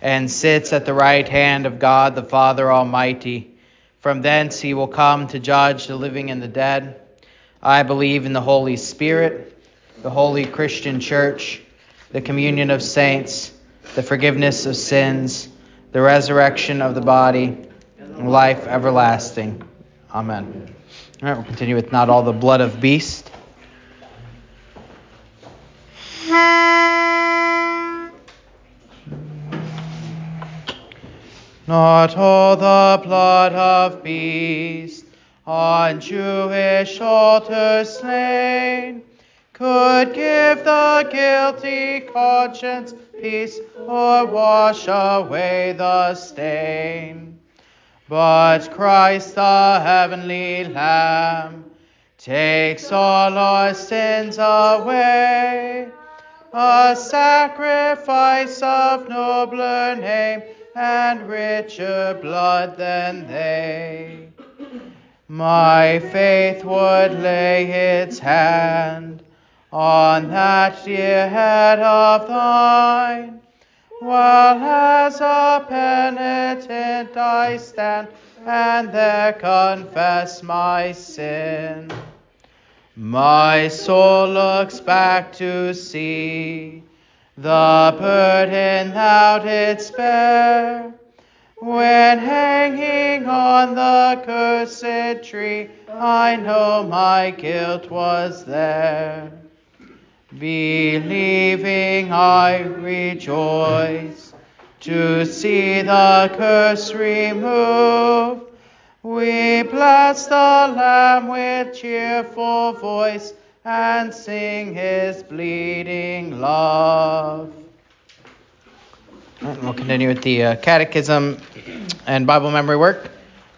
and sits at the right hand of God the Father Almighty. From thence he will come to judge the living and the dead. I believe in the Holy Spirit, the holy Christian church, the communion of saints, the forgiveness of sins, the resurrection of the body, and life everlasting. Amen. All right, we'll continue with not all the blood of beast. Not all the blood of beasts on Jewish altars slain could give the guilty conscience peace or wash away the stain. But Christ the heavenly Lamb takes all our sins away, a sacrifice of nobler name and richer blood than they. My faith would lay its hand on that dear head of thine, while as a penitent I stand and there confess my sin. My soul looks back to see the burden thou didst bear, when hanging on the cursed tree, I know my guilt was there. Believing I rejoice to see the curse removed, we bless the Lamb with cheerful voice and sing his bleeding love. And we'll continue with the uh, catechism and Bible memory work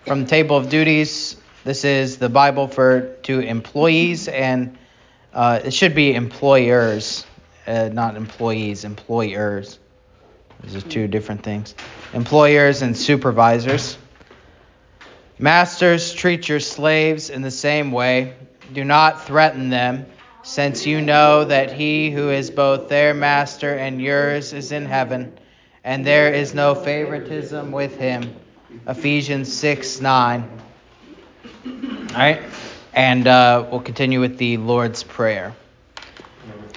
from the table of duties. This is the Bible for to employees and uh, it should be employers, uh, not employees, employers. These are two different things. Employers and supervisors. Masters, treat your slaves in the same way do not threaten them, since you know that he who is both their master and yours is in heaven, and there is no favoritism with him. Ephesians 6 9. All right, and uh, we'll continue with the Lord's Prayer.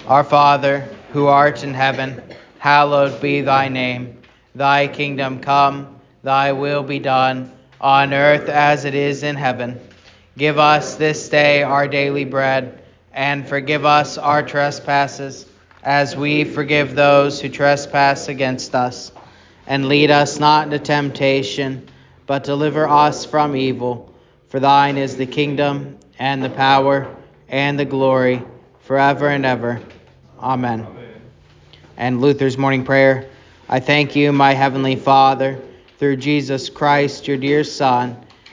Our Father, who art in heaven, hallowed be thy name. Thy kingdom come, thy will be done, on earth as it is in heaven. Give us this day our daily bread, and forgive us our trespasses, as we forgive those who trespass against us. And lead us not into temptation, but deliver us from evil. For thine is the kingdom, and the power, and the glory, forever and ever. Amen. Amen. And Luther's morning prayer I thank you, my heavenly Father, through Jesus Christ, your dear Son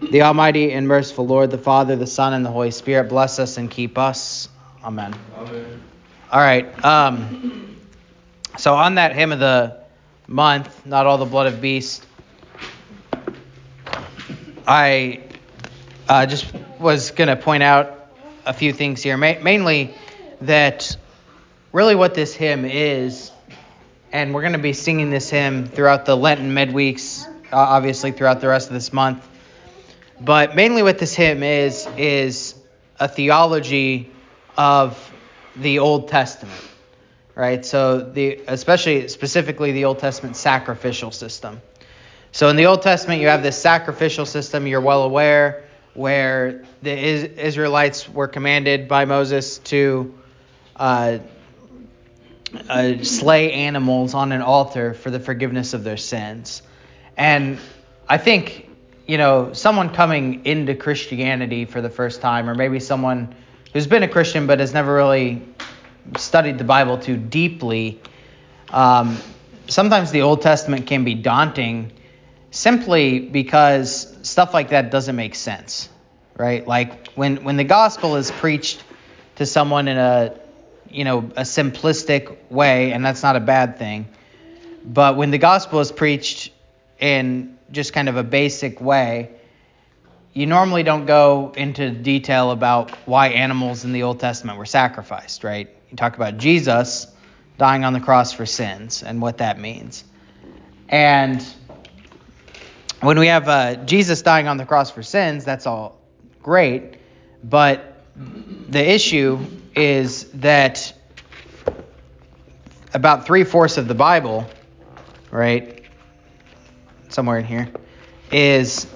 The Almighty and merciful Lord, the Father, the Son, and the Holy Spirit bless us and keep us. Amen. Amen. All right. Um, so on that hymn of the month, not all the blood of beast, I uh, just was going to point out a few things here. Ma- mainly that really what this hymn is, and we're going to be singing this hymn throughout the Lenten midweeks, uh, obviously throughout the rest of this month. But mainly what this hymn is, is a theology of the Old Testament, right? So the especially specifically the Old Testament sacrificial system. So in the Old Testament, you have this sacrificial system. You're well aware where the Israelites were commanded by Moses to uh, uh, slay animals on an altar for the forgiveness of their sins. And I think, you know, someone coming into Christianity for the first time, or maybe someone who's been a Christian but has never really studied the Bible too deeply, um, sometimes the Old Testament can be daunting simply because stuff like that doesn't make sense, right? Like when when the gospel is preached to someone in a you know a simplistic way, and that's not a bad thing, but when the gospel is preached in just kind of a basic way, you normally don't go into detail about why animals in the Old Testament were sacrificed, right? You talk about Jesus dying on the cross for sins and what that means. And when we have uh, Jesus dying on the cross for sins, that's all great. But the issue is that about three fourths of the Bible, right, somewhere in here, is,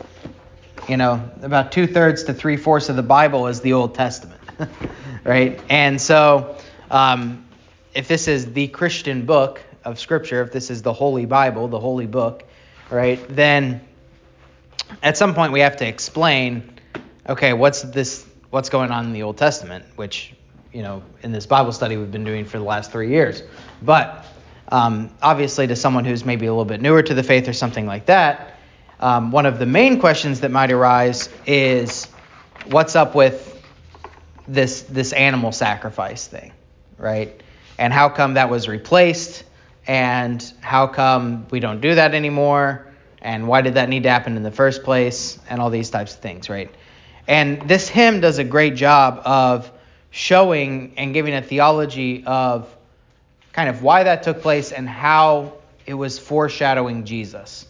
you know, about two thirds to three fourths of the Bible is the Old Testament, right? And so, um, if this is the Christian book of Scripture, if this is the Holy Bible, the Holy Book, right, then at some point we have to explain, okay, what's this, what's going on in the Old Testament, which you know in this Bible study we've been doing for the last three years. But um, obviously, to someone who's maybe a little bit newer to the faith or something like that, um, one of the main questions that might arise is, what's up with this this animal sacrifice thing, right? And how come that was replaced? And how come we don't do that anymore? and why did that need to happen in the first place, and all these types of things, right? And this hymn does a great job of showing and giving a theology of kind of why that took place and how it was foreshadowing Jesus,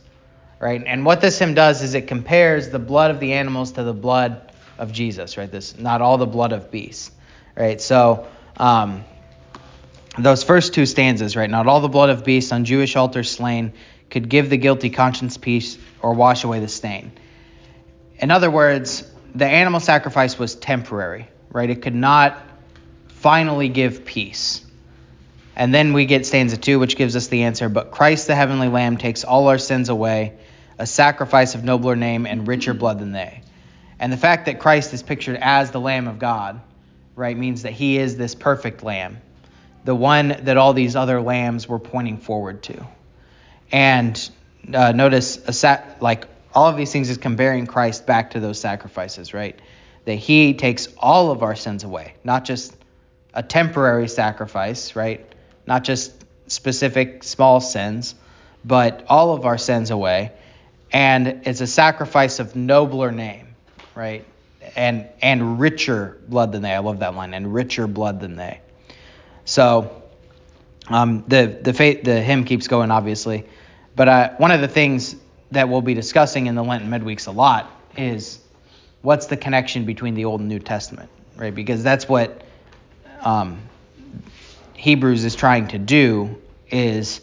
right? And what this hymn does is it compares the blood of the animals to the blood of Jesus, right? This not all the blood of beasts, right? So um, those first two stanzas, right? Not all the blood of beasts on Jewish altars slain could give the guilty conscience peace or wash away the stain. In other words, the animal sacrifice was temporary, right? It could not finally give peace. And then we get stanza 2, which gives us the answer But Christ the heavenly Lamb takes all our sins away, a sacrifice of nobler name and richer blood than they. And the fact that Christ is pictured as the Lamb of God, right, means that he is this perfect Lamb, the one that all these other lambs were pointing forward to. And uh, notice a like all of these things is comparing Christ back to those sacrifices, right? That he takes all of our sins away, not just a temporary sacrifice, right? Not just specific small sins, but all of our sins away. And it's a sacrifice of nobler name, right? And and richer blood than they. I love that line. And richer blood than they. So um, the the faith, the hymn keeps going, obviously. But uh, one of the things that we'll be discussing in the Lenten midweeks a lot is what's the connection between the Old and New Testament, right? Because that's what um, Hebrews is trying to do is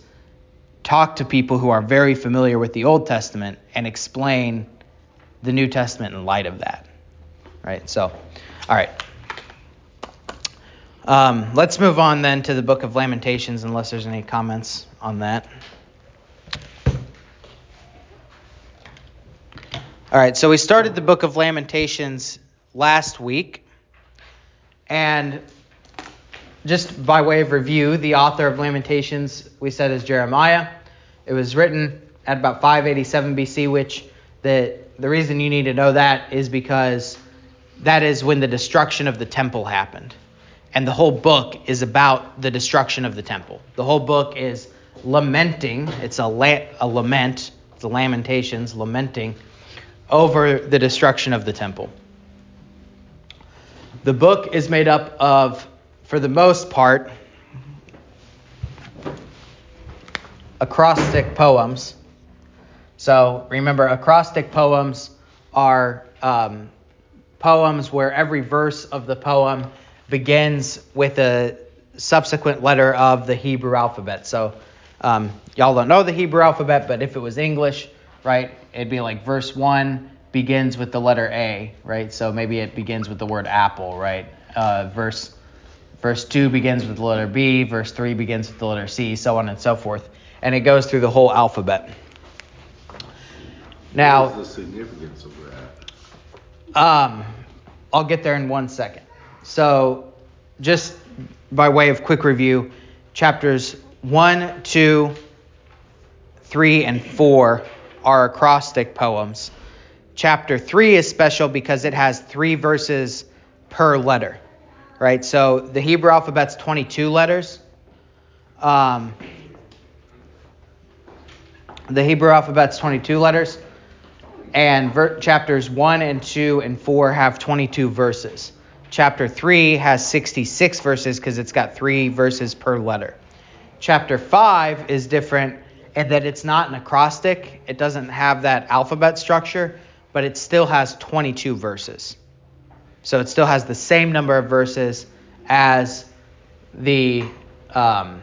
talk to people who are very familiar with the Old Testament and explain the New Testament in light of that, right? So, all right. Um, let's move on then to the book of Lamentations, unless there's any comments on that. All right, so we started the book of Lamentations last week. And just by way of review, the author of Lamentations, we said, is Jeremiah. It was written at about 587 BC, which the, the reason you need to know that is because that is when the destruction of the temple happened. And the whole book is about the destruction of the temple. The whole book is lamenting, it's a, la- a lament, it's a lamentations, lamenting over the destruction of the temple. The book is made up of, for the most part, acrostic poems. So remember, acrostic poems are um, poems where every verse of the poem begins with a subsequent letter of the Hebrew alphabet. So um, y'all don't know the Hebrew alphabet, but if it was English, right? It'd be like verse 1 begins with the letter A, right? So maybe it begins with the word apple, right? Uh, verse verse 2 begins with the letter B, verse 3 begins with the letter C, so on and so forth. And it goes through the whole alphabet. Now, the significance of that? Um, I'll get there in one second. So, just by way of quick review, chapters 1, 2, 3, and 4 are acrostic poems. Chapter 3 is special because it has three verses per letter, right? So the Hebrew alphabet's 22 letters. Um, the Hebrew alphabet's 22 letters, and ver- chapters 1 and 2 and 4 have 22 verses. Chapter 3 has 66 verses because it's got three verses per letter. Chapter 5 is different in that it's not an acrostic, it doesn't have that alphabet structure, but it still has 22 verses. So it still has the same number of verses as the um,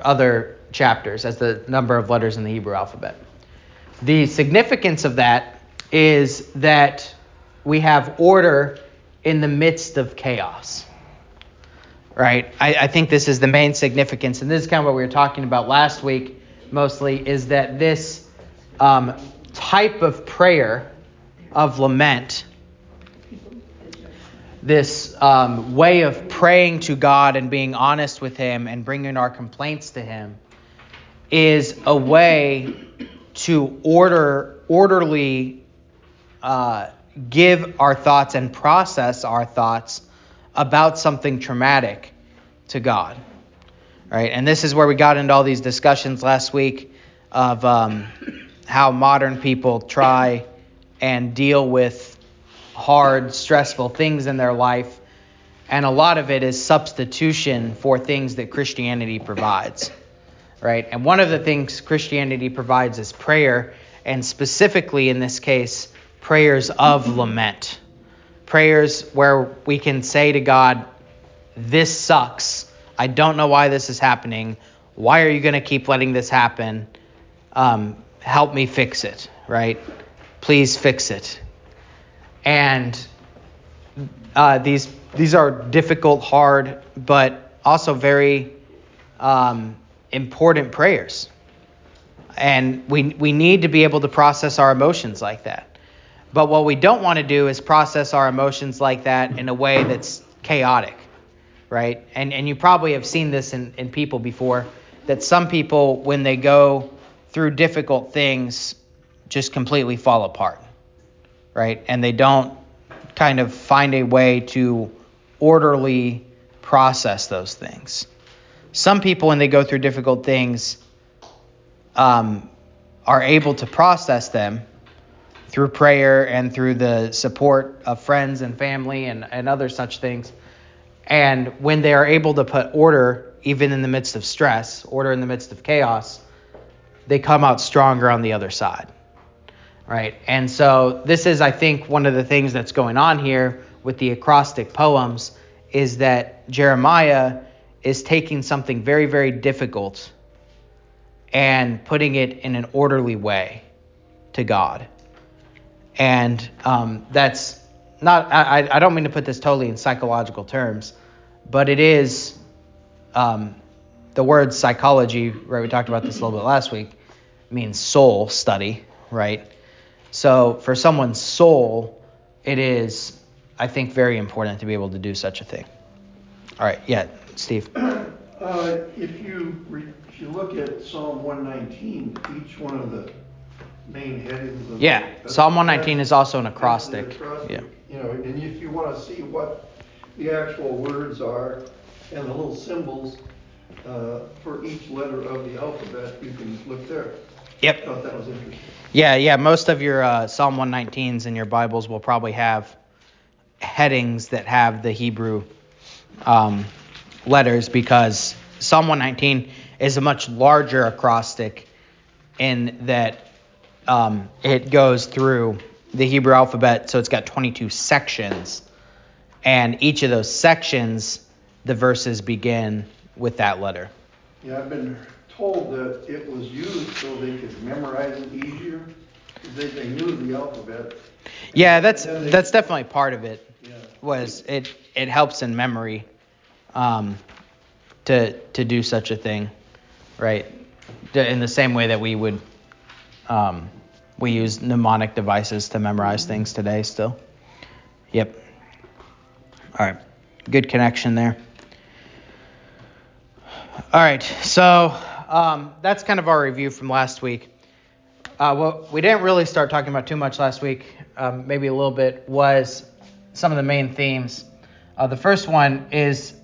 other chapters, as the number of letters in the Hebrew alphabet. The significance of that is that we have order in the midst of chaos. Right? I, I, think this is the main significance, and this is kind of what we were talking about last week mostly, is that this um, type of prayer of lament, this um, way of praying to God and being honest with Him and bringing our complaints to Him, is a way to order orderly uh, give our thoughts and process our thoughts about something traumatic to God. Right? And this is where we got into all these discussions last week of um, how modern people try and deal with hard, stressful things in their life. And a lot of it is substitution for things that Christianity provides. Right? And one of the things Christianity provides is prayer, and specifically in this case, prayers of lament. Prayers where we can say to God, This sucks. I don't know why this is happening. Why are you going to keep letting this happen? Um, help me fix it, right? Please fix it. And uh, these these are difficult, hard, but also very um, important prayers. And we we need to be able to process our emotions like that. But what we don't want to do is process our emotions like that in a way that's chaotic, right? And, and you probably have seen this in, in people before that some people, when they go through difficult things, just completely fall apart, right? And they don't kind of find a way to orderly process those things. Some people, when they go through difficult things, um, are able to process them through prayer and through the support of friends and family and, and other such things. And when they are able to put order, even in the midst of stress, order in the midst of chaos, they come out stronger on the other side. Right? And so, this is, I think, one of the things that's going on here with the acrostic poems is that Jeremiah is taking something very, very difficult and putting it in an orderly way to God. And um, that's not, I, I don't mean to put this totally in psychological terms, but it is um, the word psychology, right? We talked about this a little bit last week, means soul study, right? So for someone's soul, it is, I think, very important to be able to do such a thing. All right, yeah, Steve. Uh, if you re- if you look at Psalm 119, each one of the main headings. Of yeah, Psalm 119 is also an acrostic. acrostic. Yeah. You know, and if you want to see what the actual words are and the little symbols uh, for each letter of the alphabet, you can look there. Yep. Yeah, yeah. Most of your uh, Psalm 119s in your Bibles will probably have headings that have the Hebrew um, letters because Psalm 119 is a much larger acrostic in that um, it goes through the Hebrew alphabet, so it's got 22 sections, and each of those sections, the verses begin with that letter. Yeah, I've been told that it was used so they could memorize it easier. They, they knew the alphabet. Yeah, that's they- that's definitely part of it. Yeah. Was it it helps in memory, um, to to do such a thing, right? In the same way that we would, um, we use mnemonic devices to memorize things today still. Yep. All right, good connection there. All right, so um, that's kind of our review from last week. Uh, what we didn't really start talking about too much last week, um, maybe a little bit, was some of the main themes. Uh, the first one is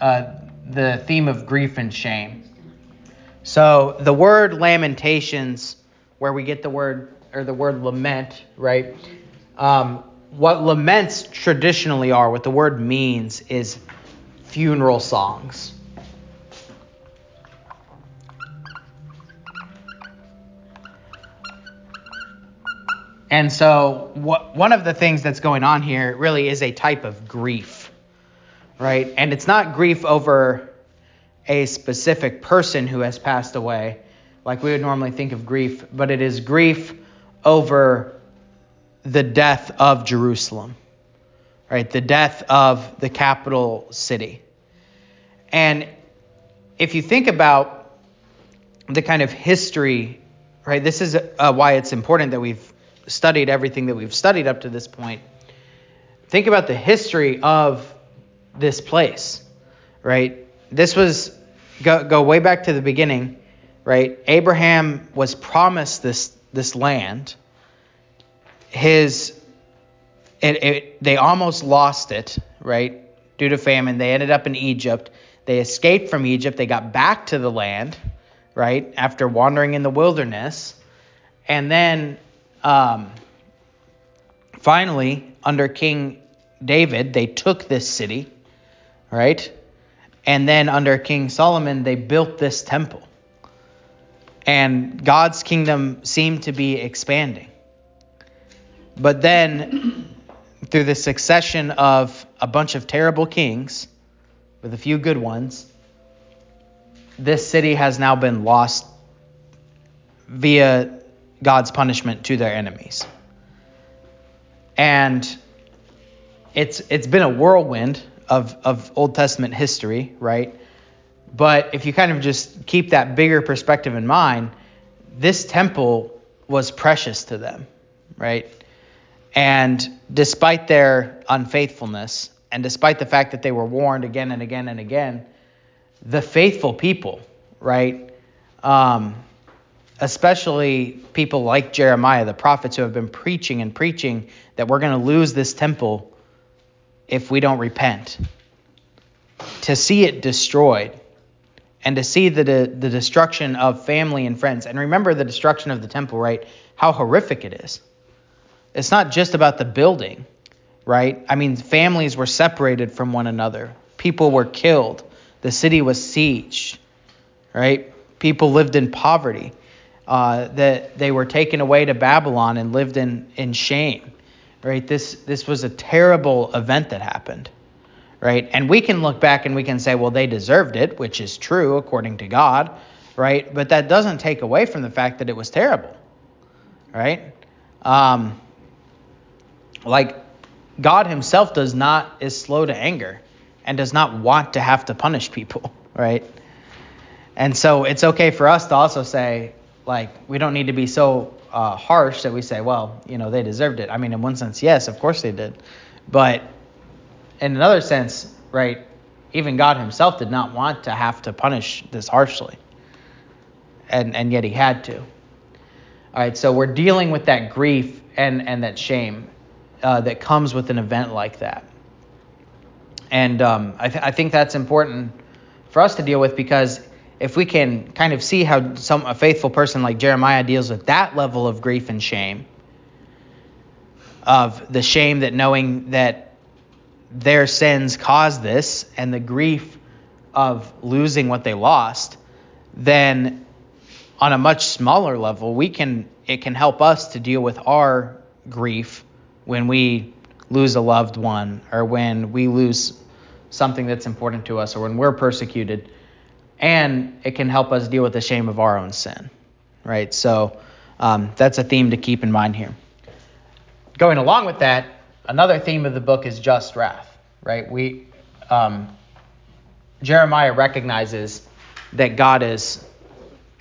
uh, the theme of grief and shame. So the word lamentations, where we get the word or the word lament, right? Um, what laments traditionally are, what the word means, is funeral songs. And so, what, one of the things that's going on here really is a type of grief, right? And it's not grief over a specific person who has passed away, like we would normally think of grief, but it is grief over the death of Jerusalem, right? The death of the capital city. And if you think about the kind of history, right, this is uh, why it's important that we've studied everything that we've studied up to this point. Think about the history of this place, right? This was go, go way back to the beginning, right? Abraham was promised this this land. His it, it they almost lost it, right? Due to famine, they ended up in Egypt. They escaped from Egypt. They got back to the land, right? After wandering in the wilderness, and then um, finally, under King David, they took this city, right? And then under King Solomon, they built this temple. And God's kingdom seemed to be expanding. But then, through the succession of a bunch of terrible kings, with a few good ones, this city has now been lost via God's punishment to their enemies. And it's it's been a whirlwind of, of Old Testament history, right? But if you kind of just keep that bigger perspective in mind, this temple was precious to them, right? And despite their unfaithfulness, and despite the fact that they were warned again and again and again, the faithful people, right? Um, especially people like Jeremiah, the prophets who have been preaching and preaching that we're going to lose this temple if we don't repent. To see it destroyed and to see the, the destruction of family and friends. And remember the destruction of the temple, right? How horrific it is. It's not just about the building, right? I mean, families were separated from one another, people were killed, the city was sieged, right? People lived in poverty uh, that they were taken away to Babylon and lived in, in shame. Right? This this was a terrible event that happened. Right? And we can look back and we can say, well, they deserved it, which is true according to God, right? But that doesn't take away from the fact that it was terrible. Right? Um, like God himself does not is slow to anger and does not want to have to punish people, right? And so it's okay for us to also say, like, we don't need to be so uh, harsh that we say, well, you know, they deserved it. I mean, in one sense, yes, of course they did. But in another sense, right, even God himself did not want to have to punish this harshly. And, and yet he had to. All right, so we're dealing with that grief and, and that shame uh, that comes with an event like that. And um, I, th- I think that's important for us to deal with because if we can kind of see how some a faithful person like Jeremiah deals with that level of grief and shame, of the shame that knowing that their sins caused this and the grief of losing what they lost, then on a much smaller level, we can it can help us to deal with our grief when we lose a loved one or when we lose something that's important to us or when we're persecuted and it can help us deal with the shame of our own sin right so Um, that's a theme to keep in mind here. Going along with that, another theme of the book is just wrath, right? We um, Jeremiah recognizes that God is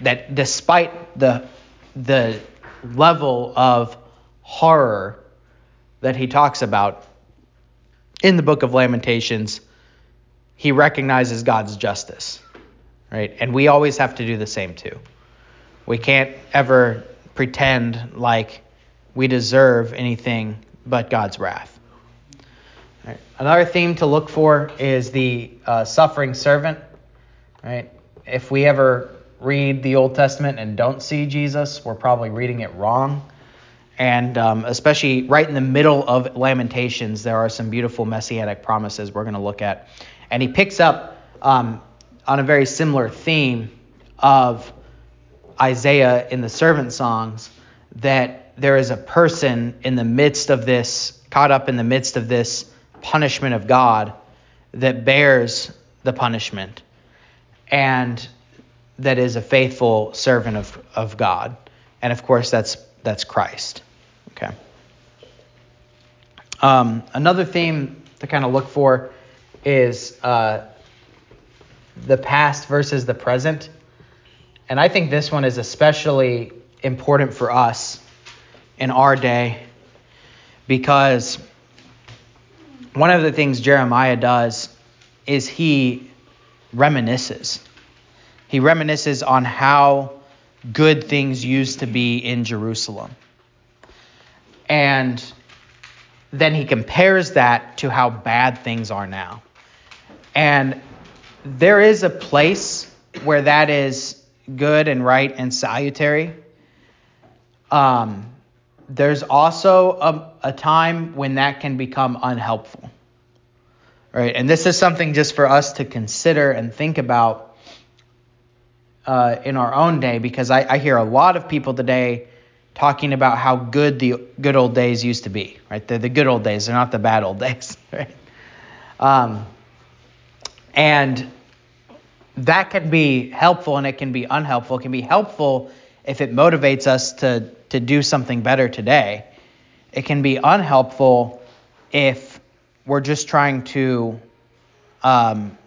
that despite the the level of horror that he talks about in the book of Lamentations, he recognizes God's justice, right? And we always have to do the same too. We can't ever pretend like we deserve anything but God's wrath. Right. Another theme to look for is the uh, suffering servant. Right? If we ever read the Old Testament and don't see Jesus, we're probably reading it wrong. And um, especially right in the middle of Lamentations, there are some beautiful messianic promises we're going to look at. And he picks up um, on a very similar theme of Isaiah in the servant songs that there is a person in the midst of this, caught up in the midst of this punishment of God that bears the punishment and that is a faithful servant of, of God. And of course, that's that's Christ. Okay. Um, another theme to kind of look for is uh, the past versus the present. And I think this one is especially important for us in our day because one of the things Jeremiah does is he reminisces. He reminisces on how good things used to be in Jerusalem. And then he compares that to how bad things are now. And there is a place where that is good and right and salutary. Um, there's also a, a time when that can become unhelpful. Right? And this is something just for us to consider and think about uh, in our own day because I, I hear a lot of people today talking about how good the good old days used to be. Right? They're the good old days, they're not the bad old days. Right? Um, and that can be helpful and it can be unhelpful. It can be helpful if it motivates us to to do something better today. It can be unhelpful if we're just trying to um,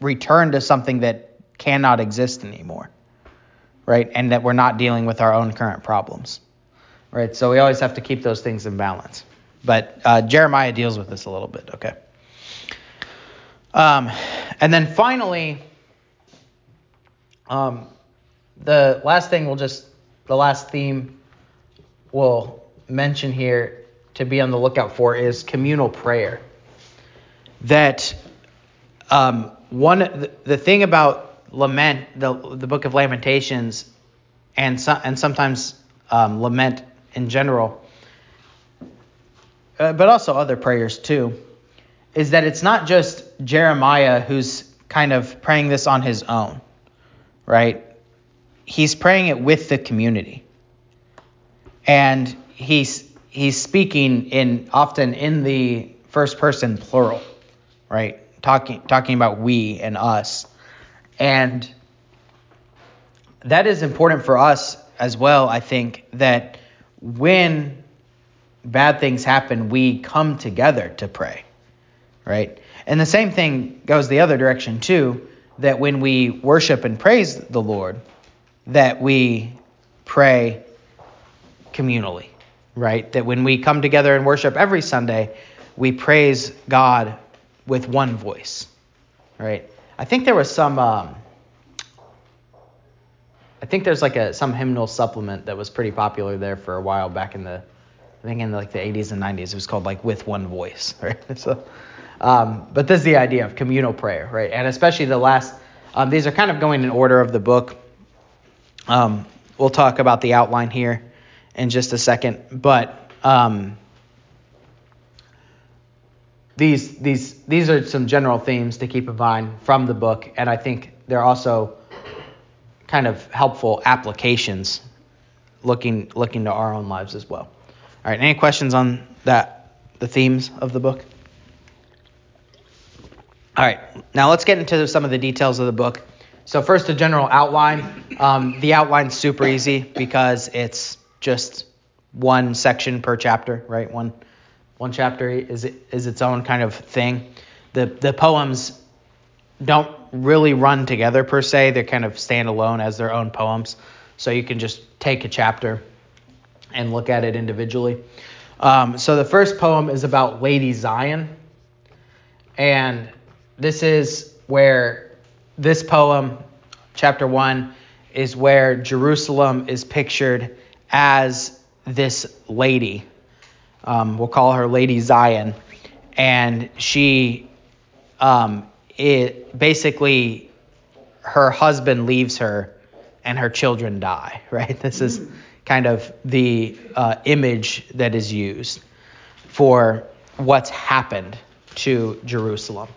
return to something that cannot exist anymore, right? And that we're not dealing with our own current problems, right? So we always have to keep those things in balance. But uh, Jeremiah deals with this a little bit, okay? Um, and then finally, um, the last thing we'll just the last theme we'll mention here to be on the lookout for is communal prayer. That um, one the, the thing about lament, the the book of Lamentations, and so, and sometimes um, lament in general, uh, but also other prayers too, is that it's not just Jeremiah who's kind of praying this on his own, right? he's praying it with the community. And he's he's speaking in often in the first person plural, right? Talking talking about we and us. And that is important for us as well, I think, that when bad things happen, we come together to pray, right? And the same thing goes the other direction too, that when we worship and praise the Lord, that we pray communally, right? That when we come together and worship every Sunday, we praise God with one voice, right? I think there was some. Um, I think there's like a some hymnal supplement that was pretty popular there for a while back in the, I think in like the 80s and 90s. It was called like with one voice, right? So, um, but this is the idea of communal prayer, right? And especially the last. Um, these are kind of going in order of the book. Um, we'll talk about the outline here in just a second, but um, these these these are some general themes to keep in mind from the book, and I think they're also kind of helpful applications looking looking to our own lives as well. All right, any questions on that the themes of the book? All right, now let's get into some of the details of the book so first a general outline. Um, the outline's super easy because it's just one section per chapter, right? One one chapter is is its own kind of thing. The the poems don't really run together per se. They kind of stand alone as their own poems. So you can just take a chapter and look at it individually. Um, so the first poem is about Lady Zion. And this is where this poem, chapter 1, is where Jerusalem is pictured as this lady. Um, we'll call her Lady Zion. And she um, it basically her husband leaves her and her children die, right? This is kind of the uh, image that is used for what's happened to Jerusalem.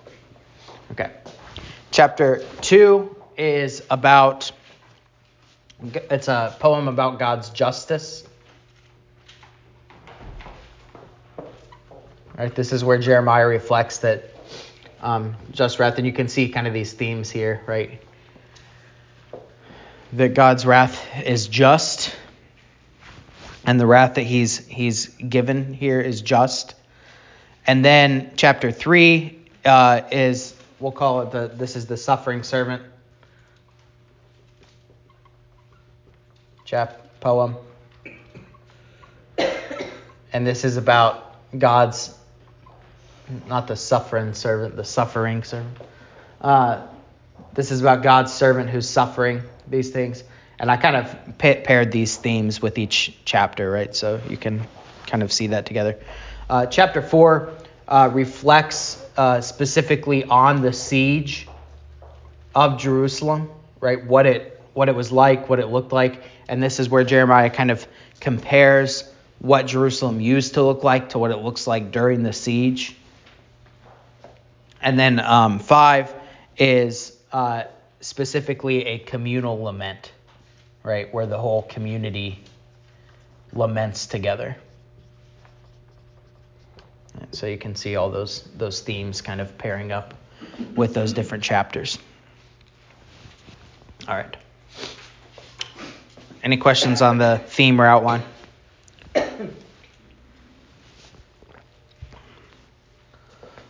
Okay. Chapter 2 is about, it's a poem about God's justice. Right, this is where Jeremiah reflects that um, just wrath, and you can see kind of these themes here, right? That God's wrath is just, and the wrath that He's He's given here is just. And then chapter three uh, is we'll call it the this is the suffering servant chap poem, and this is about God's not the suffering servant, the suffering servant. Uh, this is about God's servant who's suffering these things. And I kind of paired these themes with each chapter, right? So you can kind of see that together. Uh, chapter 4 uh, reflects uh, specifically on the siege of Jerusalem, right? What it what it was like, what it looked like, and this is where Jeremiah kind of compares what Jerusalem used to look like to what it looks like during the siege. And then um, five is uh, specifically a communal lament, right, where the whole community laments together. So you can see all those those themes kind of pairing up with those different chapters. All right. Any questions on the theme or outline?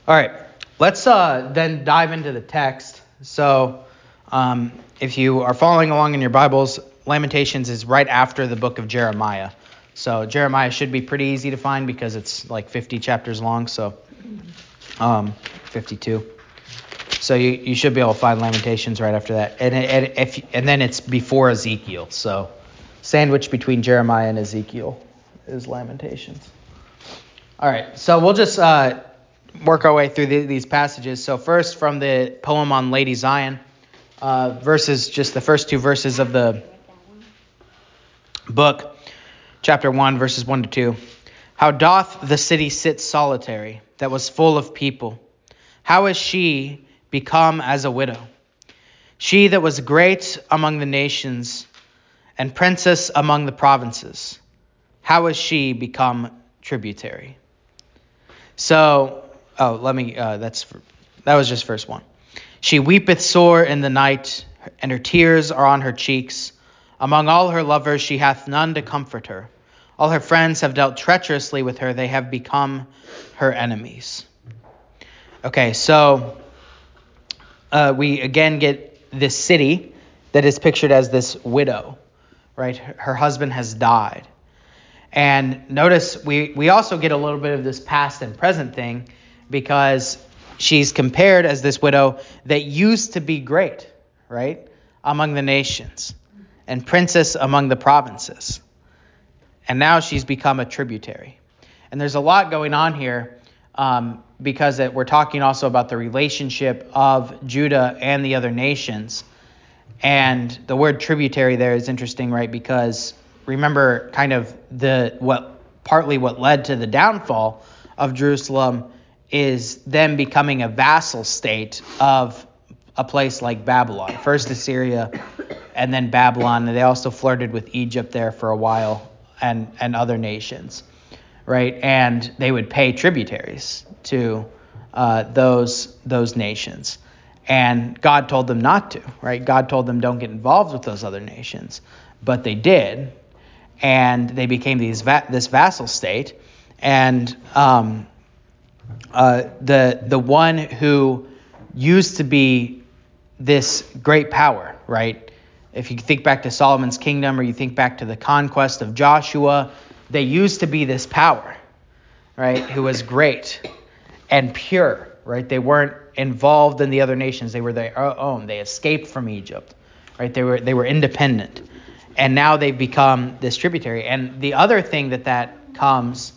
All right. Let's uh, then dive into the text. So, um, if you are following along in your Bibles, Lamentations is right after the book of Jeremiah. So, Jeremiah should be pretty easy to find because it's like 50 chapters long. So, um, 52. So you, you should be able to find Lamentations right after that, and and, if, and then it's before Ezekiel. So sandwiched between Jeremiah and Ezekiel is Lamentations. All right, so we'll just uh, work our way through the, these passages. So, first from the poem on Lady Zion, uh, verses, just the first two verses of the book, chapter 1, verses 1 to 2. How doth the city sit solitary, that was full of people? How is she become as a widow? She that was great among the nations and princess among the provinces. How is she become tributary? So Oh, let me. Uh, that's that was just verse one. She weepeth sore in the night, and her tears are on her cheeks. Among all her lovers, she hath none to comfort her. All her friends have dealt treacherously with her; they have become her enemies. Okay, so uh, we again get this city that is pictured as this widow, right? Her husband has died. And notice we, we also get a little bit of this past and present thing because she's compared as this widow that used to be great, right, among the nations and princess among the provinces. And now she's become a tributary. And there's a lot going on here um, because it, we're talking also about the relationship of Judah and the other nations. And the word tributary there is interesting, right? Because remember, kind of the what partly what led to the downfall of Jerusalem is them becoming a vassal state of a place like Babylon. First Assyria and then Babylon. And they also flirted with Egypt there for a while and, and other nations, right? And they would pay tributaries to uh, those, those nations. And God told them not to, right? God told them don't get involved with those other nations. But they did. And they became these va- this vassal state. And um, uh, the, the one who used to be this great power, right? If you think back to Solomon's kingdom or you think back to the conquest of Joshua, they used to be this power, right? Who was great and pure, right? They weren't involved in the other nations. They were their own. They escaped from Egypt, right? They were they were independent, and now they've become this tributary. And the other thing that that comes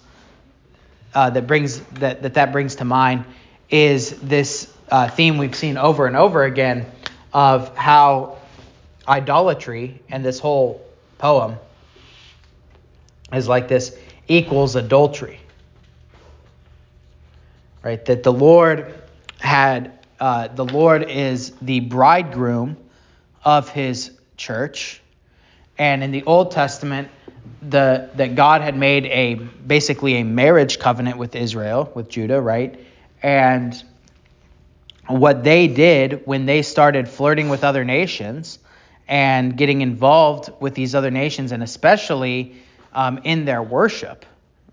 uh, that brings that, that that brings to mind is this uh, theme we've seen over and over again of how idolatry and this whole poem is like this equals adultery. Right? That the lord had uh, the lord is the bridegroom of his church. And in the old testament the that god had made a basically a marriage covenant with israel with judah right? And what they did when they started flirting with other nations and getting involved with these other nations, and especially um, in their worship,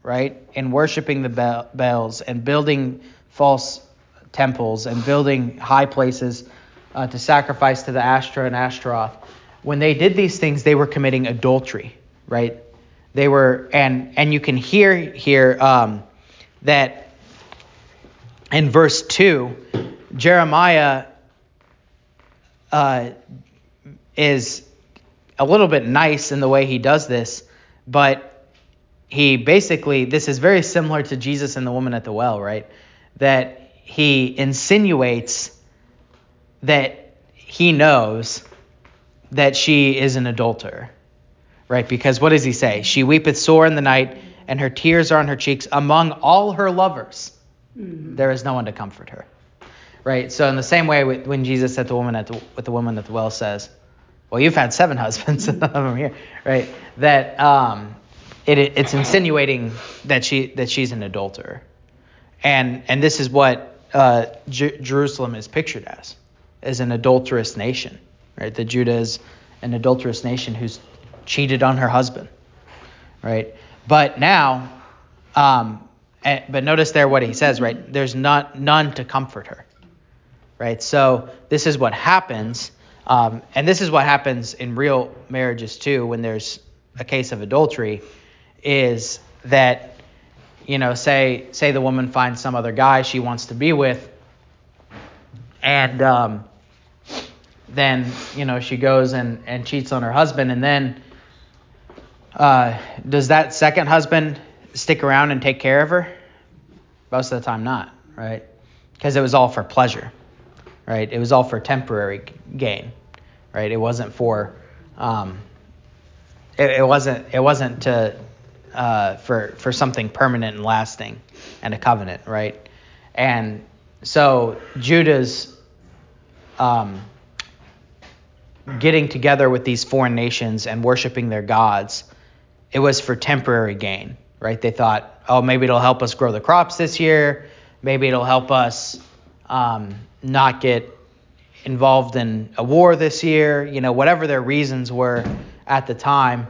right? In worshiping the Baals and building false temples and building high places uh, to sacrifice to the Asherah and Ashtaroth. When they did these things, they were committing adultery, right? They were, and and you can hear here um, that in verse two, Jeremiah uh, is a little bit nice in the way he does this, but he basically, this is very similar to Jesus and the woman at the well, right? That he insinuates that he knows that she is an adulterer, right? Because what does he say? She weepeth sore in the night, and her tears are on her cheeks. Among all her lovers, mm-hmm. there is no one to comfort her, right? So in the same way, when Jesus said the woman at the, with the woman at the well says, well, you've had seven husbands, none of them here, right? That um, it, it's insinuating that she that she's an adulterer, and and this is what uh, J- Jerusalem is pictured as, as an adulterous nation, right? That Judah is an adulterous nation who's cheated on her husband, right? But now, um, and, but notice there what he says, right? There's not none to comfort her, right? So this is what happens um, and this is what happens in real marriages too when there's a case of adultery is that you know say say the woman finds some other guy she wants to be with and um, then you know she goes and, and cheats on her husband and then uh, does that second husband stick around and take care of her? Most of the time not right? Because it was all for pleasure right? It was all for temporary gain, right? It wasn't for, um, it, it, wasn't it wasn't to uh, for for something permanent and lasting and a covenant, right? And so Judah's um, getting together with these foreign nations and worshiping their gods, it was for temporary gain, right? They thought, oh, maybe it'll help us grow the crops this year. Maybe it'll help us um, not get involved in a war this year, you know, whatever their reasons were at the time,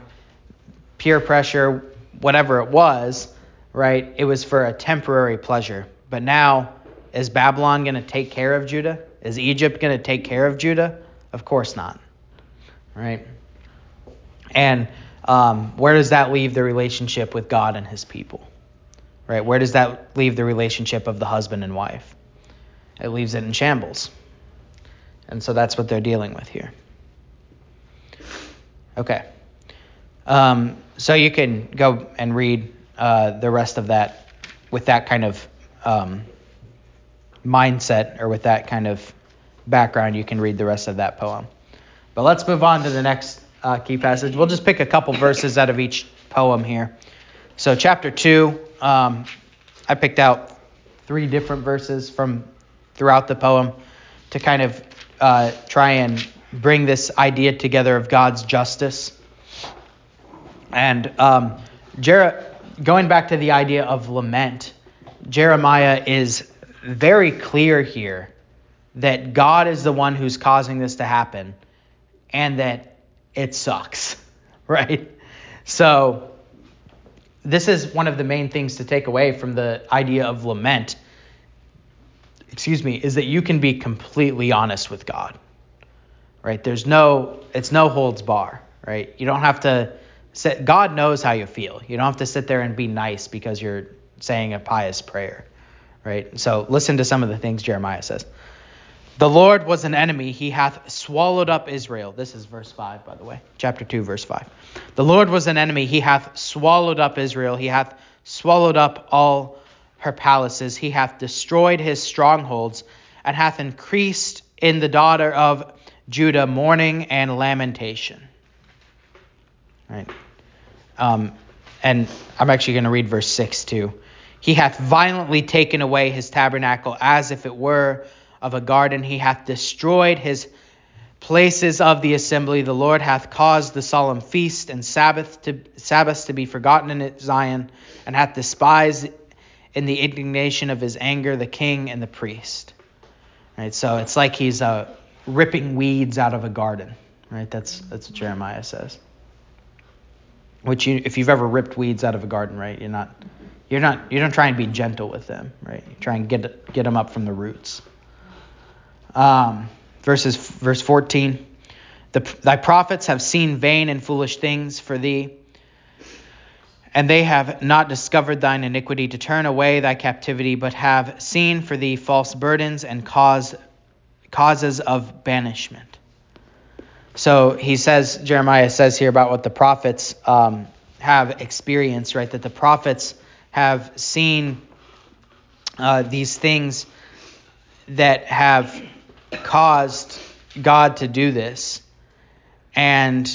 peer pressure, whatever it was, right? It was for a temporary pleasure. But now, is Babylon going to take care of Judah? Is Egypt going to take care of Judah? Of course not, right? And um, where does that leave the relationship with God and his people? Right? Where does that leave the relationship of the husband and wife? It leaves it in shambles. And so that's what they're dealing with here. Okay. Um, so you can go and read uh, the rest of that with that kind of um, mindset or with that kind of background. You can read the rest of that poem. But let's move on to the next uh, key passage. We'll just pick a couple verses out of each poem here. So, chapter 2, um, I picked out three different verses from throughout the poem to kind of uh, try and bring this idea together of God's justice. And um, Jer- going back to the idea of lament, Jeremiah is very clear here that God is the one who's causing this to happen and that it sucks, right? So, this is one of the main things to take away from the idea of lament. Excuse me, is that you can be completely honest with God. Right? There's no it's no holds bar, right? You don't have to sit, God knows how you feel. You don't have to sit there and be nice because you're saying a pious prayer. Right? So listen to some of the things Jeremiah says. The Lord was an enemy, he hath swallowed up Israel. This is verse 5, by the way. Chapter 2, verse 5. The Lord was an enemy, he hath swallowed up Israel, he hath swallowed up all her palaces, he hath destroyed his strongholds, and hath increased in the daughter of Judah mourning and lamentation. Right. Um, and I'm actually going to read verse 6 too. He hath violently taken away his tabernacle as if it were of a garden. He hath destroyed his places of the assembly. The Lord hath caused the solemn feast and Sabbath to Sabbaths to be forgotten in Zion, and hath despised in the indignation of his anger the king and the priest. Right, so it's like he's uh, ripping weeds out of a garden. Right, that's that's what Jeremiah says. Which you, if you've ever ripped weeds out of a garden, right, you're not you're not you don't try and be gentle with them, right? You try and get get them up from the roots. Um, verses verse 14. The, thy prophets have seen vain and foolish things for thee, and they have not discovered thine iniquity to turn away thy captivity, but have seen for thee false burdens and cause causes of banishment. So he says, Jeremiah says here about what the prophets um, have experienced, right? That the prophets have seen uh, these things that have caused God to do this and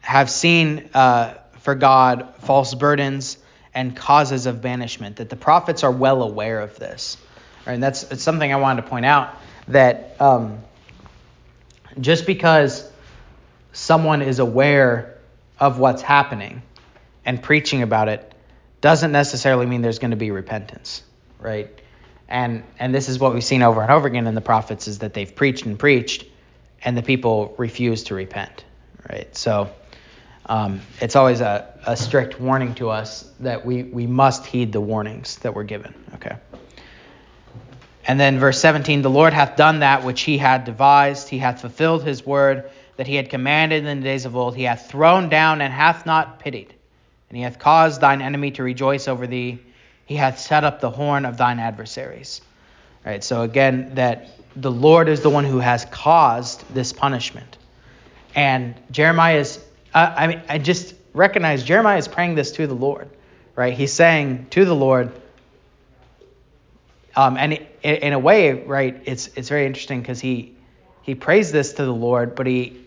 have seen uh, for God false burdens and causes of banishment, that the prophets are well aware of this. And that's it's something I wanted to point out that um, just because someone is aware of what's happening and preaching about it doesn't necessarily mean there's going to be repentance, right? And and this is what we've seen over and over again in the prophets is that they've preached and preached, and the people refuse to repent, right? So um, it's always a, a strict warning to us that we we must heed the warnings that we're given. Okay. And then verse 17, the Lord hath done that which he had devised, he hath fulfilled his word that he had commanded in the days of old, he hath thrown down and hath not pitied, and he hath caused thine enemy to rejoice over thee he hath set up the horn of thine adversaries. Right. So again, that the Lord is the one who has caused this punishment. And Jeremiah is, I mean, I just recognize Jeremiah is praying this to the Lord, right? He's saying to the Lord, um, and it, in a way, right, it's it's very interesting because he he prays this to the Lord, but he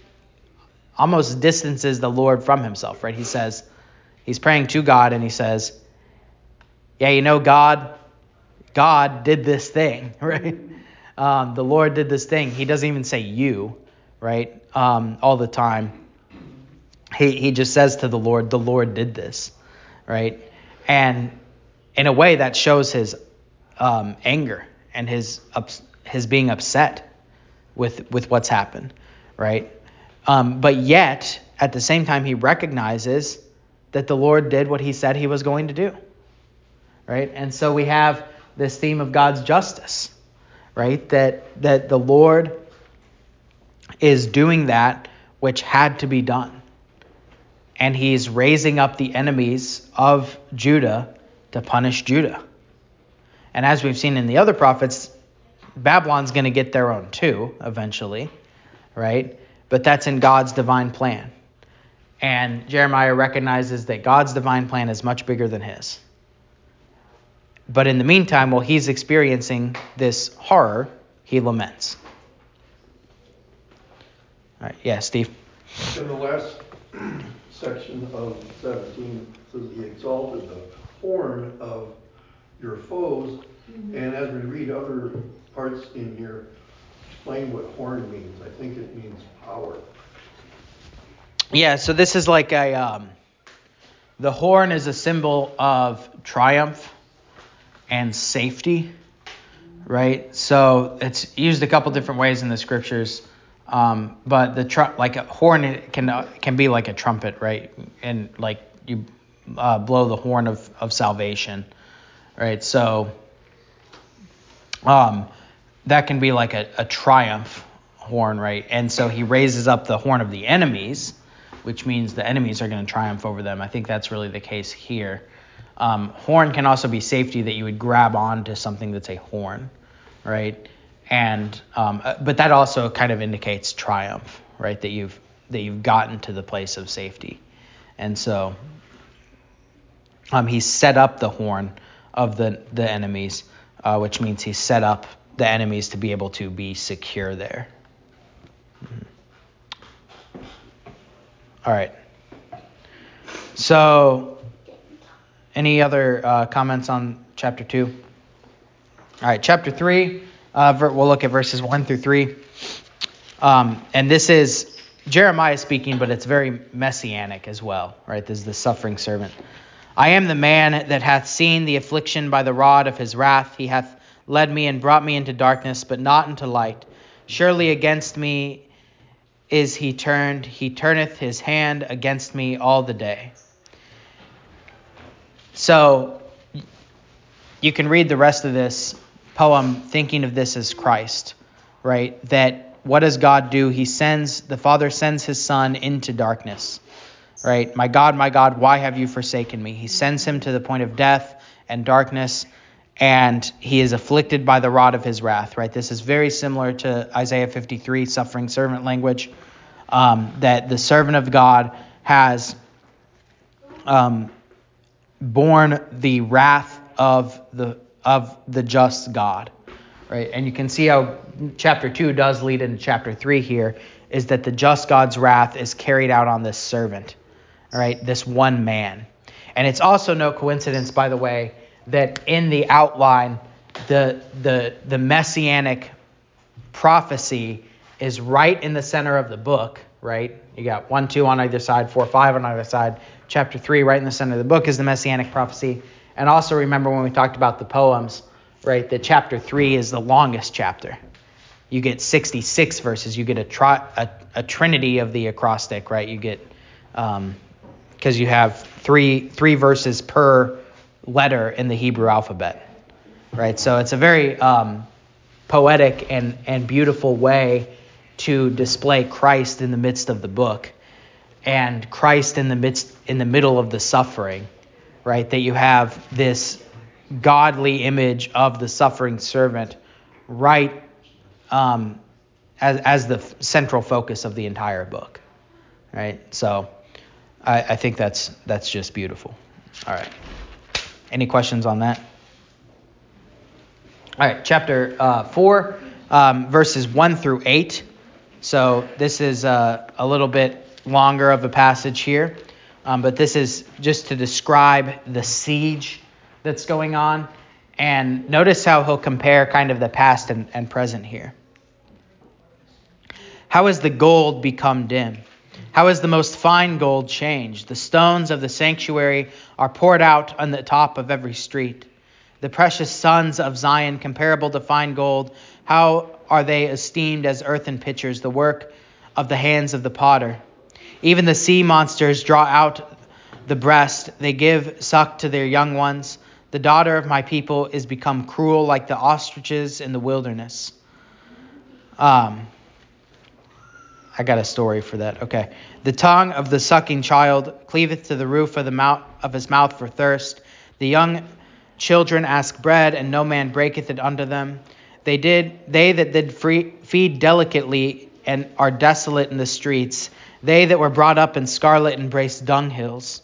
almost distances the Lord from himself, right? He says, he's praying to God, and he says, yeah, you know, God, God did this thing, right? Um, the Lord did this thing. He doesn't even say you, right? Um, all the time. He, he just says to the Lord, the Lord did this, right? And in a way, that shows his um, anger and his his being upset with with what's happened, right? Um, but yet, at the same time, he recognizes that the Lord did what he said he was going to do right? And so we have this theme of God's justice, right? That that the Lord is doing that which had to be done. And he's raising up the enemies of Judah to punish Judah. And as we've seen in the other prophets, Babylon's going to get their own too eventually, right? But that's in God's divine plan. And Jeremiah recognizes that God's divine plan is much bigger than his. But in the meantime, while he's experiencing this horror, he laments. All right, yeah, Steve. In the last section of 17, says he exalted the horn of your foes. Mm-hmm. And as we read other parts in here, explain what horn means. I think it means power. Yeah, so this is like a um, the horn is a symbol of triumph and safety, right? So it's used a couple different ways in the scriptures. Um, but the tr- like a horn can uh, can be like a trumpet, right? And like you uh, blow the horn of, of salvation, right? So um, that can be like a, a triumph horn, right? And so he raises up the horn of the enemies, which means the enemies are going to triumph over them. I think that's really the case here. Um, horn can also be safety that you would grab onto something that's a horn, right? And um, uh, but that also kind of indicates triumph, right? That you've that you've gotten to the place of safety, and so um, he's set up the horn of the the enemies, uh, which means he set up the enemies to be able to be secure there. All right. So, any other uh, comments on chapter 2? All right, chapter 3, uh, we'll look at verses 1 through 3. Um, and this is Jeremiah speaking, but it's very messianic as well, right? This is the suffering servant. I am the man that hath seen the affliction by the rod of his wrath. He hath led me and brought me into darkness, but not into light. Surely against me is he turned, he turneth his hand against me all the day. So you can read the rest of this poem thinking of this as Christ, right? That what does God do? He sends, the Father sends his Son into darkness, right? My God, my God, why have you forsaken me? He sends him to the point of death and darkness, and he is afflicted by the rod of his wrath, right? This is very similar to Isaiah 53, suffering servant language, um, that the servant of God has um, borne the wrath of the of the just God, right? And you can see how chapter two does lead into chapter three here, is that the just God's wrath is carried out on this servant, right? This one man, and it's also no coincidence, by the way that in the outline, the, the, the messianic prophecy is right in the center of the book, right? You got 1, 2 on either side, 4, 5 on either side. Chapter 3, right in the center of the book, is the messianic prophecy. And also remember when we talked about the poems, right, that chapter 3 is the longest chapter. You get 66 verses. You get a, tri- a, a trinity of the acrostic, right? You get, because um, you have three, three verses per letter in the Hebrew alphabet, right? So it's a very um, poetic and, and beautiful way to display Christ in the midst of the book and Christ in the midst in the middle of the suffering, right? That you have this godly image of the suffering servant right um, as, as the central focus of the entire book, right? So I, I think that's that's just beautiful. All right. Any questions on that? All right, chapter uh, 4, um, verses 1 through 8. So this is uh, a little bit longer of a passage here, um, but this is just to describe the siege that's going on. And notice how he'll compare kind of the past and, and present here. How has the gold become dim? How has the most fine gold changed? The stones of the sanctuary are poured out on the top of every street. The precious sons of Zion, comparable to fine gold, how are they esteemed as earthen pitchers, the work of the hands of the potter? Even the sea monsters draw out the breast, they give suck to their young ones. The daughter of my people is become cruel like the ostriches in the wilderness. Um, I got a story for that. Okay. The tongue of the sucking child cleaveth to the roof of the mouth of his mouth for thirst. The young children ask bread, and no man breaketh it unto them. They did they that did free, feed delicately and are desolate in the streets. They that were brought up in scarlet embrace dunghills.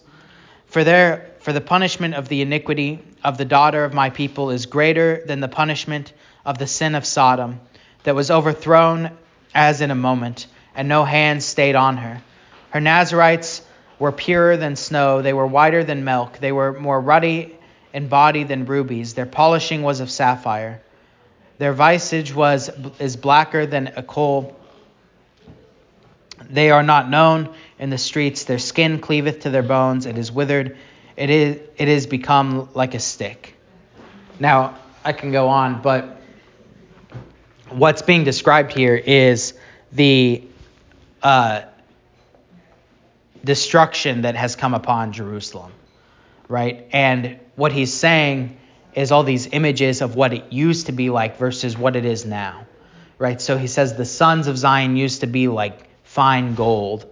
For their for the punishment of the iniquity of the daughter of my people is greater than the punishment of the sin of Sodom, that was overthrown as in a moment and no hand stayed on her. Her Nazarites were purer than snow, they were whiter than milk, they were more ruddy in body than rubies. Their polishing was of sapphire. Their visage was is blacker than a coal. They are not known in the streets. Their skin cleaveth to their bones. It is withered. It is it is become like a stick. Now I can go on, but what's being described here is the uh, destruction that has come upon Jerusalem, right? And what he's saying is all these images of what it used to be like versus what it is now, right? So he says the sons of Zion used to be like fine gold,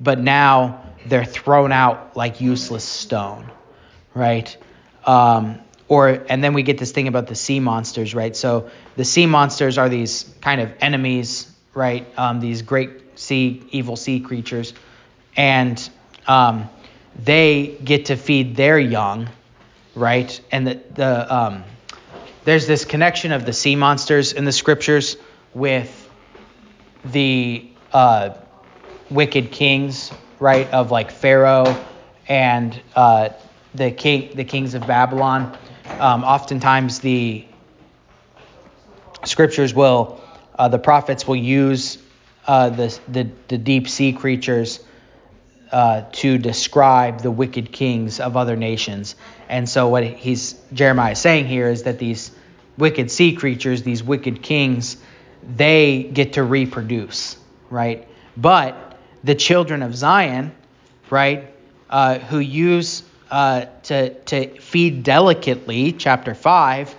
but now they're thrown out like useless stone, right? Um, or and then we get this thing about the sea monsters, right? So the sea monsters are these kind of enemies, right? Um, these great sea evil sea creatures, and um, they get to feed their young, right? And the the um, there's this connection of the sea monsters in the scriptures with the uh, wicked kings, right? Of like Pharaoh and uh, the king, the kings of Babylon. Um, oftentimes, the scriptures will, uh, the prophets will use uh, the, the, the deep sea creatures uh, to describe the wicked kings of other nations. And so, what he's Jeremiah is saying here is that these wicked sea creatures, these wicked kings, they get to reproduce, right? But the children of Zion, right, uh, who use uh, to to feed delicately, chapter five,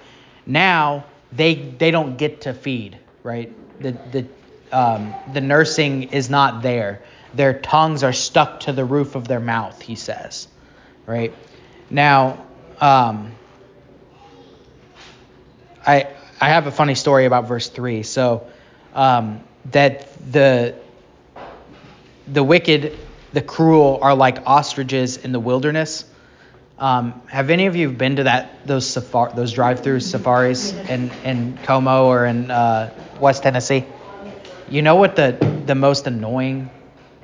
now they they don't get to feed, right? The the um, the nursing is not there. Their tongues are stuck to the roof of their mouth, he says, right? Now, um, I I have a funny story about verse three. So um, that the the wicked, the cruel are like ostriches in the wilderness. Um, have any of you been to that those safari, those drive-through safaris in, in Como or in uh, West Tennessee? You know what the the most annoying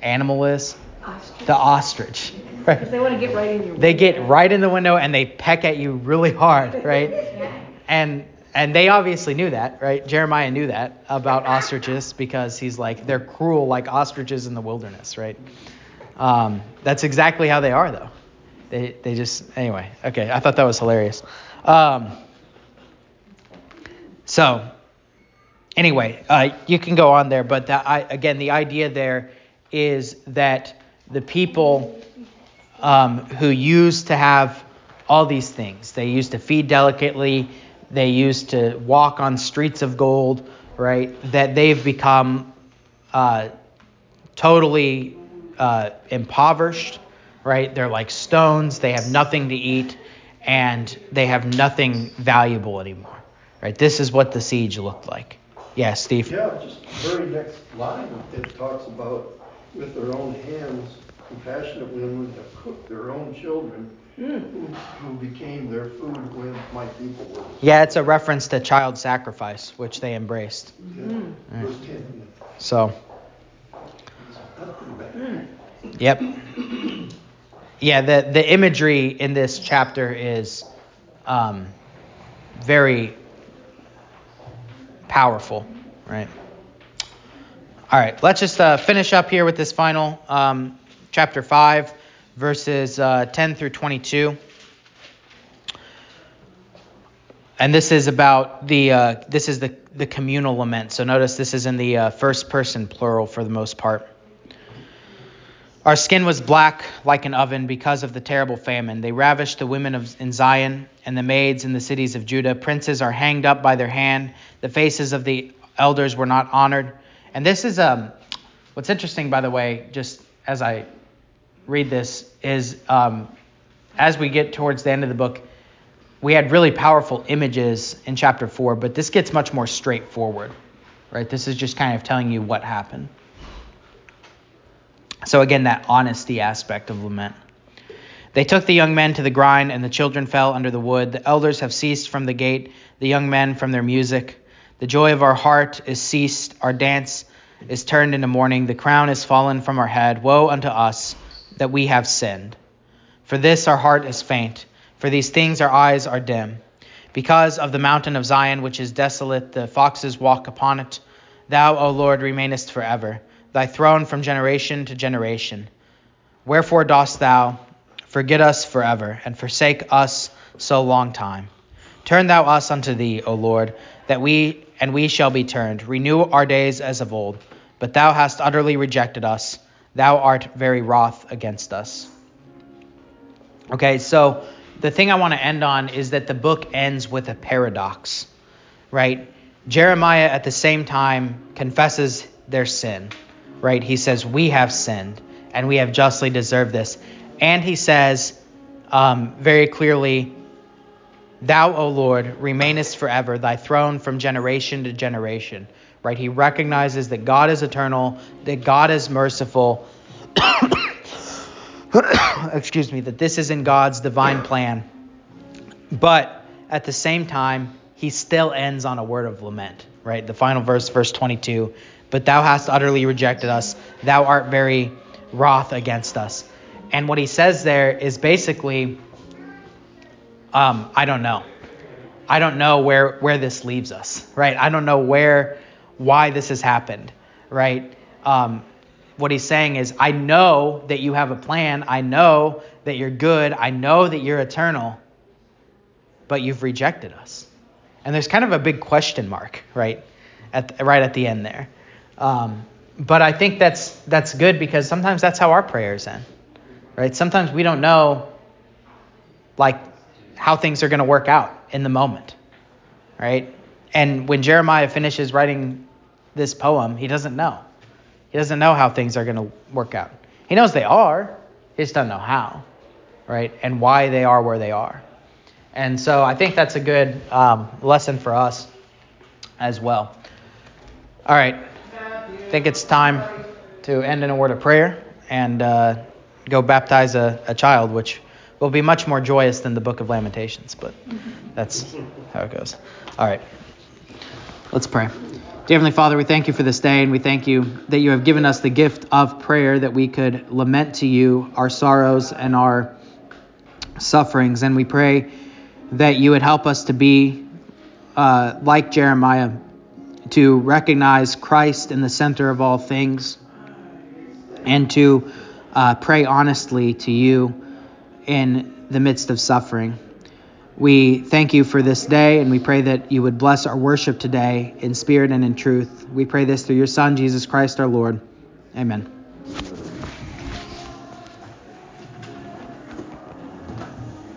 animal is? Ostrich. The ostrich. Right? Because they want to get right in your They get right in the window and they peck at you really hard, right? And and they obviously knew that, right? Jeremiah knew that about ostriches because he's like they're cruel like ostriches in the wilderness, right? Um, that's exactly how they are, though. They they just anyway. Okay, I thought that was hilarious. Um, so anyway, uh, you can go on there, but that I, again, the idea there is that the people um, who used to have all these things, they used to feed delicately, they used to walk on streets of gold, right? That they've become uh, totally uh, impoverished, right? They're like stones, they have nothing to eat, and they have nothing valuable anymore, right? This is what the siege looked like. Yeah, Steve. Yeah, just very next line, it talks about with their own hands, compassionate women have cooked their own children who, who became their food when my people were. Yeah, it's a reference to child sacrifice, which they embraced. Yeah, Verse ten, So, that's pretty bad. yep. Yeah, the, the imagery in this chapter is um, very powerful, right? All right, let's just uh, finish up here with this final um, chapter 5, verses uh, 10 through 22. And this is about the uh, this is the the communal lament. So notice this is in the uh, first person plural for the most part. Our skin was black like an oven because of the terrible famine. They ravished the women of in Zion and the maids in the cities of Judah. Princes are hanged up by their hand. The faces of the elders were not honored. And this is um, what's interesting, by the way, just as I read this, is um, as we get towards the end of the book, we had really powerful images in chapter 4, but this gets much more straightforward, right? This is just kind of telling you what happened. So, again, that honesty aspect of lament. They took the young men to the grind, and the children fell under the wood. The elders have ceased from the gate, the young men from their music. The joy of our heart is ceased, our dance is turned into mourning, the crown is fallen from our head. Woe unto us that we have sinned. For this our heart is faint, for these things our eyes are dim. Because of the mountain of Zion, which is desolate, the foxes walk upon it. Thou, O Lord, remainest forever, thy throne from generation to generation. Wherefore dost thou forget us forever, and forsake us so long time? Turn thou us unto thee, O Lord, that we and we shall be turned. Renew our days as of old. But thou hast utterly rejected us. Thou art very wroth against us. Okay, so the thing I want to end on is that the book ends with a paradox, right? Jeremiah at the same time confesses their sin, right? He says, We have sinned and we have justly deserved this. And he says um, very clearly, Thou, O Lord, remainest forever, thy throne from generation to generation. Right? He recognizes that God is eternal, that God is merciful. Excuse me, that this is in God's divine plan. But at the same time, he still ends on a word of lament, right? The final verse, verse 22. But thou hast utterly rejected us. Thou art very wroth against us. And what he says there is basically, um, I don't know. I don't know where where this leaves us, right? I don't know where why this has happened, right? Um, what he's saying is, I know that you have a plan. I know that you're good. I know that you're eternal, but you've rejected us. And there's kind of a big question mark, right, at right at the end there. Um, but I think that's that's good because sometimes that's how our prayers end, right? Sometimes we don't know, like, how things are going to work out in the moment, right? And when Jeremiah finishes writing this poem, he doesn't know. He doesn't know how things are going to work out. He knows they are, he just doesn't know how, right? And why they are where they are. And so I think that's a good um, lesson for us as well. All right. I think it's time to end in a word of prayer and uh, go baptize a, a child, which will be much more joyous than the book of Lamentations, but that's how it goes. All right. Let's pray. Dear Heavenly Father, we thank you for this day, and we thank you that you have given us the gift of prayer that we could lament to you our sorrows and our sufferings. And we pray that you would help us to be uh, like Jeremiah, to recognize Christ in the center of all things, and to uh, pray honestly to you in the midst of suffering. We thank you for this day, and we pray that you would bless our worship today in spirit and in truth. We pray this through your Son, Jesus Christ our Lord. Amen.